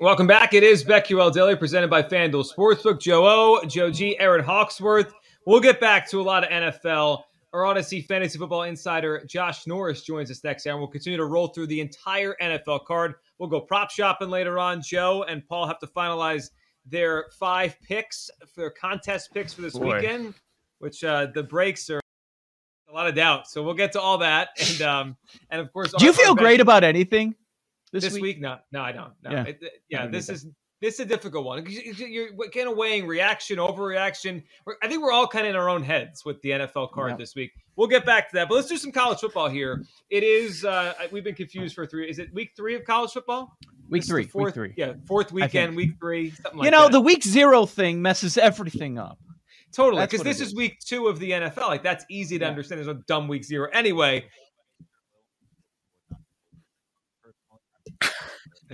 Welcome back. It is BetQL Daily presented by FanDuel Sportsbook. Joe O, Joe G, Aaron Hawksworth. We'll get back to a lot of NFL. Our Audacy Fantasy Football Insider Josh Norris joins us next hour. And we'll continue to roll through the entire NFL card. We'll go prop shopping later on. Joe and Paul have to finalize their five picks, their contest picks for this Boy. weekend, which uh, the breaks are a lot of doubt. So we'll get to all that. And um, and of course, Do you feel our great about anything this, this, week? week? No, no, I don't. No, Yeah. It- yeah. Don't This is this is a difficult one you're kind of weighing reaction, overreaction. I think we're all kind of in our own heads with the NFL card this week. We'll get back to that, but let's do some college football here. It is uh, we've been confused for three. Is it week three of college football? Week This three. fourth, week three. Yeah, fourth weekend, week three, something like you know, that. the week zero thing messes everything up. totally because this is is. week two of the NFL. Like that's easy to Yeah. understand. There's a dumb week zero anyway.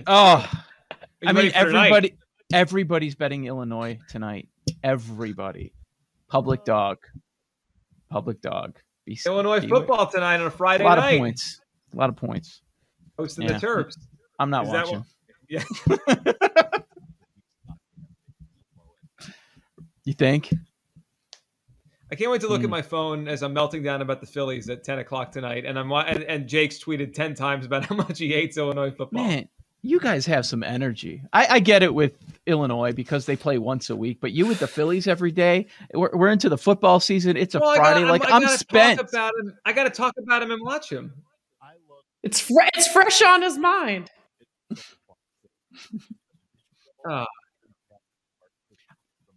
Oh, I mean, for tonight? everybody, everybody's betting Illinois tonight. Everybody, public dog, public dog. Be, Illinois be- football tonight on a Friday night. A lot night. of points. A lot of points. Hosting Yeah. the Terps. I'm not Is watching. Yeah. You think? I can't wait to look at Hmm. my phone as I'm melting down about the Phillies at 10 o'clock tonight. And I'm and, and Jake's tweeted 10 times about how much he hates Illinois football. Man, you guys have some energy. I, I get it with Illinois because they play once a week, but you with the Phillies every day. We're, we're into the football season. It's a Well, I Friday. gotta- like I I'm gotta spent. Talk about him. I got to talk about him and watch him. It's fre- it's fresh on his mind. Oh,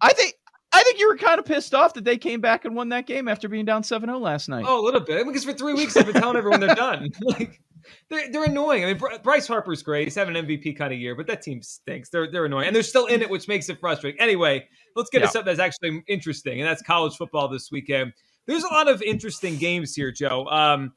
I think I think you were kind of pissed off that they came back and won that game after being down 7-0 last night. oh, a little bit. Because for three weeks I've been telling everyone they're done. like they're, they're annoying. I mean, Bryce Harper's great. He's having an MVP kind of year, but that team stinks. They're they're annoying, and they're still in it, which makes it frustrating. Anyway, let's get to Yeah. something that's actually interesting, and that's college football this weekend. There's a lot of interesting games here, Joe. Um,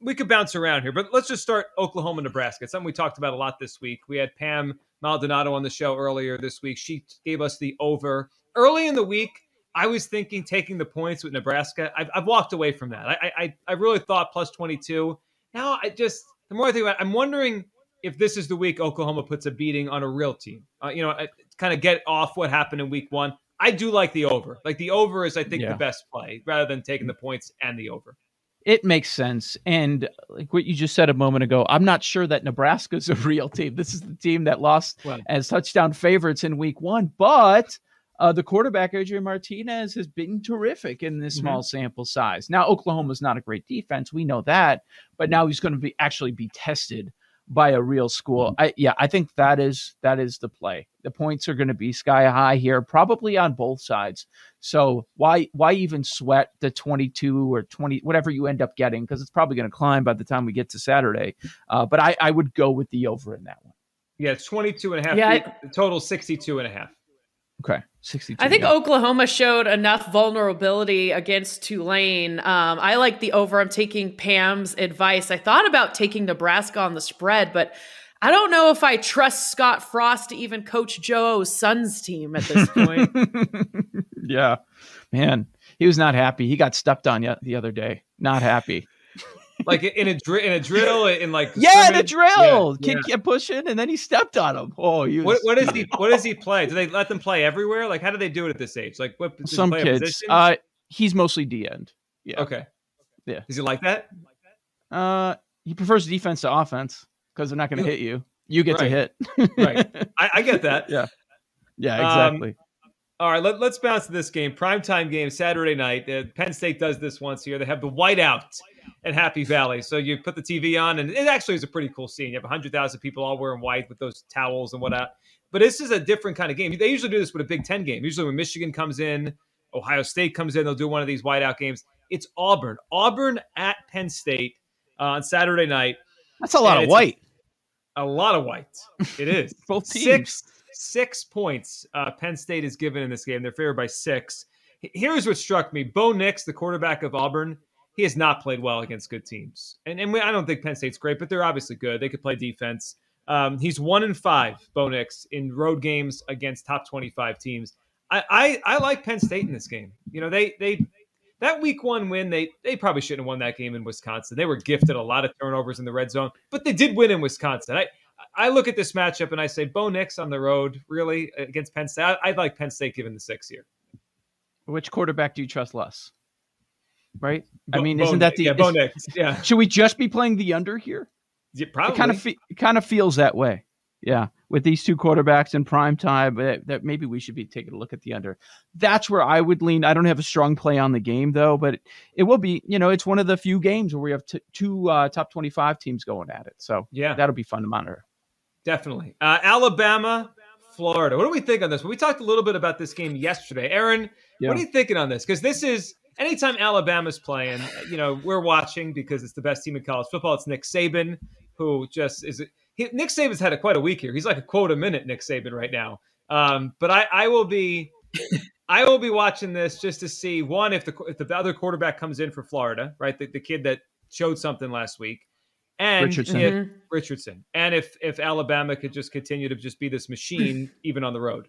we could bounce around here, but let's just start Oklahoma, Nebraska. It's something we talked about a lot this week. We had Pam Maldonado on the show earlier this week. She gave us the over early in the week. I was thinking taking the points with Nebraska. I've, I've walked away from that. I, I I really thought plus 22. Now I just the more I think about it, I'm wondering if this is the week Oklahoma puts a beating on a real team. Uh, you know, kind of get off what happened in week one. I do like the over. Like the over is, I think, Yeah. the best play rather than taking the points and the over. It makes sense. And like what you just said a moment ago, I'm not sure that Nebraska's a real team. This is the team that lost Well- as touchdown favorites in week one. But uh, the quarterback, Adrian Martinez, has been terrific in this Mhm. small sample size. Now, Oklahoma's not a great defense. We know that. But now he's going to be actually be tested by a real school. I, yeah, I think that is that is the play. The points are going to be sky high here, probably on both sides. So why why even sweat the 22 or 20 whatever you end up getting because it's probably going to climb by the time we get to Saturday. Uh, but I I would go with the over in that one. Yeah, it's 22 and a half. Yeah, I- total 62 and a half. Okay, 62. I think yeah. Oklahoma showed enough vulnerability against Tulane. Um, I like the over. I'm taking Pam's advice. I thought about taking Nebraska on the spread, but I don't know if I trust Scott Frost to even coach Joe's son's team at this point. yeah, man, he was not happy. He got stepped on yet the other day. Not happy. Like in a dri- in a drill in like Yeah, in a drill. Yeah, Kid yeah. kept pushing, and then he stepped on him. Oh, he was, What, what does he what does he play? Do they let them play everywhere? Like how do they do it at this age? Like what does Some play kids. position? Uh, he's mostly D end. yeah. okay. Yeah. Does he like that? Uh, he prefers defense to offense because they're not going to hit you. You get Right. to hit. Right. I, I get that. Yeah. Yeah, Um, exactly. All right, let, us bounce to this game. Primetime game, Saturday night. Uh, Penn State does this once a year. They have the whiteout at Happy Valley. So you put the TV on, and it actually is a pretty cool scene. You have 100,000 people all wearing white with those towels and whatnot. But this is a different kind of game. They usually do this with a Big Ten game. Usually when Michigan comes in, Ohio State comes in, they'll do one of these whiteout games. It's Auburn. Auburn at Penn State uh, on Saturday night. That's a lot of white. A, a, lot of white. It is. Both teams. Six six points uh, Penn State is given in this game. They're favored by six. Here's what struck me: Bo Nix, the quarterback of Auburn, he has not played well against good teams. And and we, I don't think Penn State's great, but they're obviously good. They could play defense. Um, he's one in five, Bo Nix, in road games against top 25 teams. I, I, I like Penn State in this game. You know, they they that week one win, they they probably shouldn't have won that game in Wisconsin. They were gifted a lot of turnovers in the red zone, but they did win in Wisconsin. I I look at this matchup and I say Bo Nix on the road, really against Penn State. I, would like Penn State given the six here. Which quarterback do you trust less? Right? Bo, I mean, Bo isn't that the yeah, Bo Nix? Yeah. Should we just be playing the under here? Yeah, probably. It kind of fe- it kind of feels that way. Yeah, with these two quarterbacks in prime time, that, that, maybe we should be taking a look at the under. That's where I would lean. I don't have a strong play on the game though, but it will be. You know, it's one of the few games where we have t- two uh, top twenty-five teams going at it. So yeah, that'll be fun to monitor. Definitely. Uh, Alabama, Florida. What do we think on this? We talked a little bit about this game yesterday. Aaron, yeah. what are you thinking on this? Because this is anytime Alabama's playing, you know, we're watching because it's the best team in college football. It's Nick Saban, who just is. He, Nick Saban's had a quite a week here. He's like a quote a minute, Nick Saban, right now. Um, but I, I will be. I will be watching this just to see one if the if the other quarterback comes in for Florida, right? The, the kid that showed something last week, and Richardson. If, mm-hmm. Richardson, and if if Alabama could just continue to just be this machine even on the road.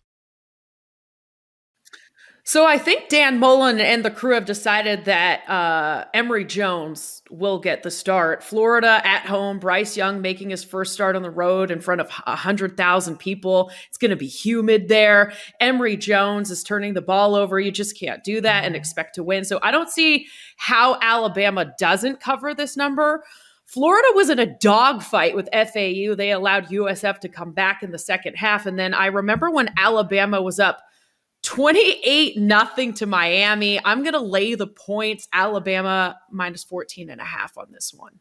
So I think Dan Mullen and the crew have decided that uh, Emory Jones will get the start. Florida at home, Bryce Young making his first start on the road in front of 100,000 people. It's going to be humid there. Emory Jones is turning the ball over. You just can't do that and expect to win. So I don't see how Alabama doesn't cover this number. Florida was in a dogfight with FAU. They allowed USF to come back in the second half. And then I remember when Alabama was up 28 nothing to Miami. I'm going to lay the points Alabama minus 14 and a half on this one.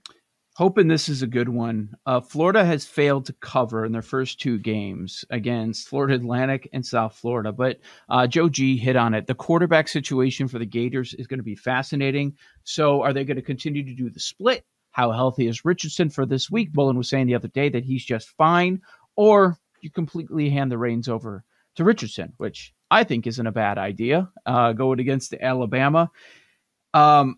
Hoping this is a good one. Uh, Florida has failed to cover in their first two games against Florida Atlantic and South Florida, but uh, Joe G hit on it. The quarterback situation for the Gators is going to be fascinating. So, are they going to continue to do the split? How healthy is Richardson for this week? Mullen was saying the other day that he's just fine, or you completely hand the reins over to Richardson, which I think isn't a bad idea uh, going against Alabama. Um,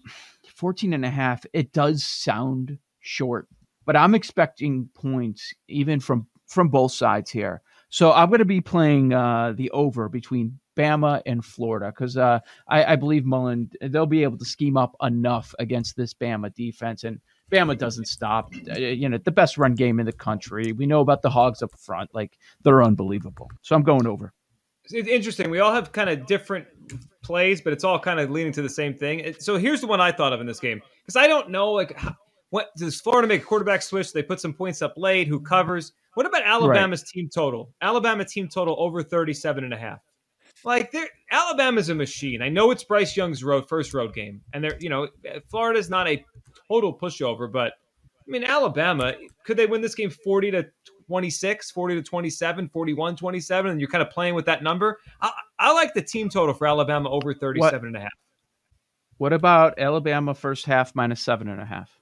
14 and a half, it does sound short, but I'm expecting points even from from both sides here. So I'm going to be playing uh, the over between Bama and Florida because uh, I, I, believe Mullen they'll be able to scheme up enough against this Bama defense, and Bama doesn't stop. Uh, you know, the best run game in the country. We know about the Hogs up front; like they're unbelievable. So I'm going over it's interesting. We all have kind of different plays, but it's all kind of leading to the same thing. So here's the one I thought of in this game because I don't know like how, what does Florida make a quarterback switch? They put some points up late. Who covers? What about Alabama's right. team total? Alabama team total over 37 and a half. Like they're Alabama's a machine. I know it's Bryce Young's road first road game, and they're you know Florida's not a total pushover, but I mean Alabama could they win this game 40 to 26, 40 to 27, 41 27, and you're kind of playing with that number. I, I like the team total for Alabama over 37 and a half. What about Alabama first half minus seven and a half?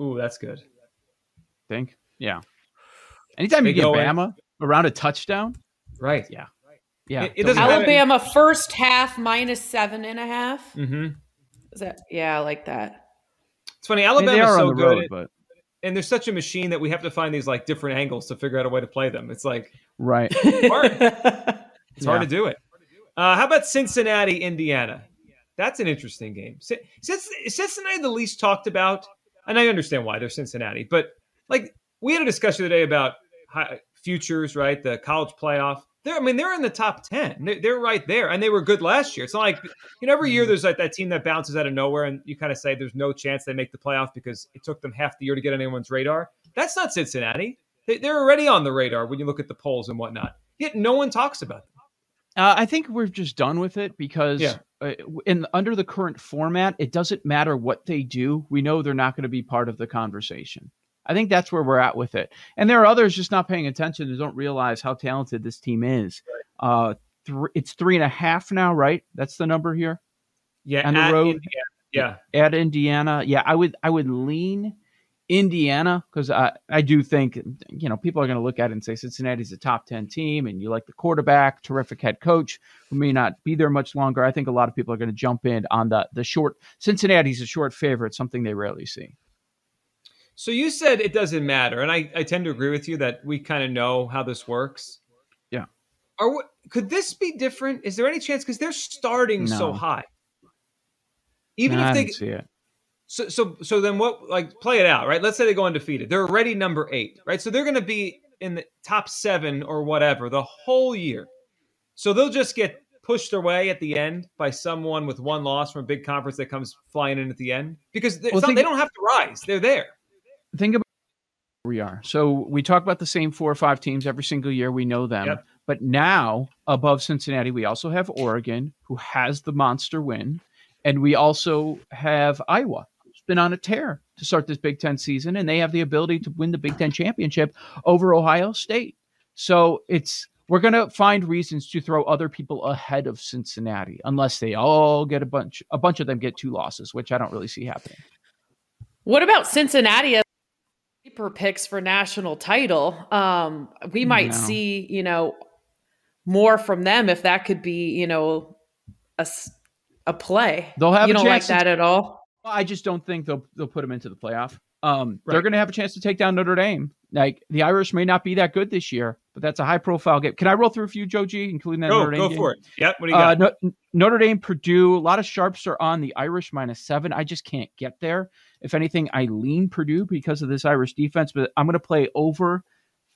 Ooh, that's good. Think? Yeah. Anytime They you get go in- around a touchdown, Right. Yeah. yeah. It- it don't doesn't worry. matter. Alabama first half minus seven and a half. Mm-hmm. Is that yeah, I like that. It's funny. I mean, They're so on the good, road, but and they're such a machine that we have to find these like different angles to figure out a way to play them. It's like right. hard. It's hard to do it. Uh, how about Cincinnati, Indiana? That's an interesting game. Since Cincinnati the least talked about, and I understand why they're Cincinnati, but like we had a discussion today about hi- futures, right? The college playoff. They're, I mean, they're in the top ten. They're, they're right there, and they were good last year. It's not like you know every year there's like that team that bounces out of nowhere, and you kind of say there's no chance they make the playoff because it took them half the year to get on anyone's radar. That's not Cincinnati. They, they're already on the radar when you look at the polls and whatnot. Yet no one talks about them. Uh, I think we're just done with it because Yeah. uh, in under the current format, it doesn't matter what they do. We know they're not going to be part of the conversation. I think that's where we're at with it. And there are others just not paying attention who don't realize how talented this team is. Uh, it's three and a half now, right? That's the number here Yeah, On the road? Indiana. Yeah, at Indiana. Yeah, I would I would lean Indiana because I, I do think you know people are going to look at it and say Cincinnati's a top ten team, and you like the quarterback, terrific head coach who may not be there much longer. I think a lot of people are going to jump in on the the short. Cincinnati's a short favorite, something they rarely see. So you said it doesn't matter, and I, I tend to agree with you that we kind of know how this works. Yeah. Are could this be different? Is there any chance because they're starting so high? Even I if they see it. so so so then what like play it out, right? Let's say they go undefeated. They're already number 8, right? So they're going to be in the top 7 or whatever the whole year. So they'll just get pushed away at the end by someone with one loss from a big conference that comes flying in at the end because Well, not- they don't have to rise. They're there. Think about where we are. So we talk about the same four or five teams every single year. We know them. Yep. But now above Cincinnati, we also have Oregon, who has the monster win. And we also have Iowa, who's been on a tear to start this Big Ten season, and they have the ability to win the Big Ten championship over Ohio State. So it's we're gonna find reasons to throw other people ahead of Cincinnati, unless they all get a bunch a bunch of them get two losses, which I don't really see happening. What about Cincinnati as sleeper picks for national title? Um, we might No. see, you know, more from them if that could be, you know, a play. They'll have you a don't like chance to- that at all. I just don't think they'll they'll put them into the playoff. Um, They're going to have a chance to take down Notre Dame. Like the Irish may not be that good this year, but that's a high profile game. Can I roll through a few, Joe G, including that Go, Notre Dame go game? for it. Yep. What do you Uh, got? no, Notre Dame, Purdue. A lot of sharps are on the Irish minus seven. I just can't get there. If anything, I lean Purdue because of this Irish defense, but I'm going to play over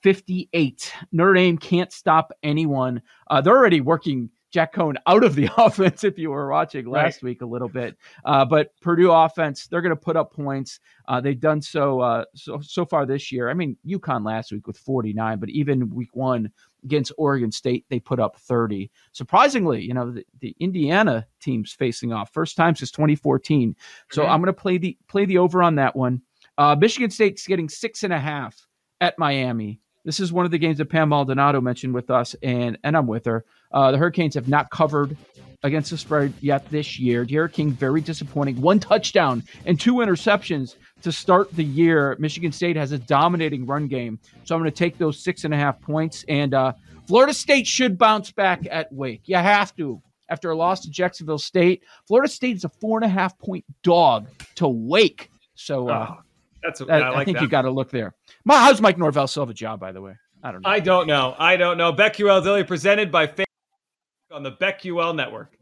58. Notre Dame can't stop anyone. Uh, they're already working Jack Coan out of the offense if you were watching last week a little bit. Uh, but Purdue offense, they're going to put up points. Uh, they've done so, uh, so so far this year. I mean, UConn last week with 49, but even week one against Oregon State, they put up 30. Surprisingly, you know, the, the Indiana team's facing off first time since 2014. So Mhm. I'm going to play the play the over on that one. Uh, Michigan State's getting six and a half at Miami. This is one of the games that Pam Maldonado mentioned with us, and and I'm with her. Uh, the Hurricanes have not covered against the spread yet this year. D'Eriq King very disappointing. One touchdown and two interceptions to start the year. Michigan State has a dominating run game, so I'm going to take those six and a half points. And uh, Florida State should bounce back at Wake. You have to after a loss to Jacksonville State. Florida State is a four and a half point dog to Wake. So uh, Oh, that's that- I I, like think that. you got to look there. My, how's Mike Norvell still have a job, by the way? I don't know. I don't know. I don't know. BetQL Daily presented by on the BetQL network.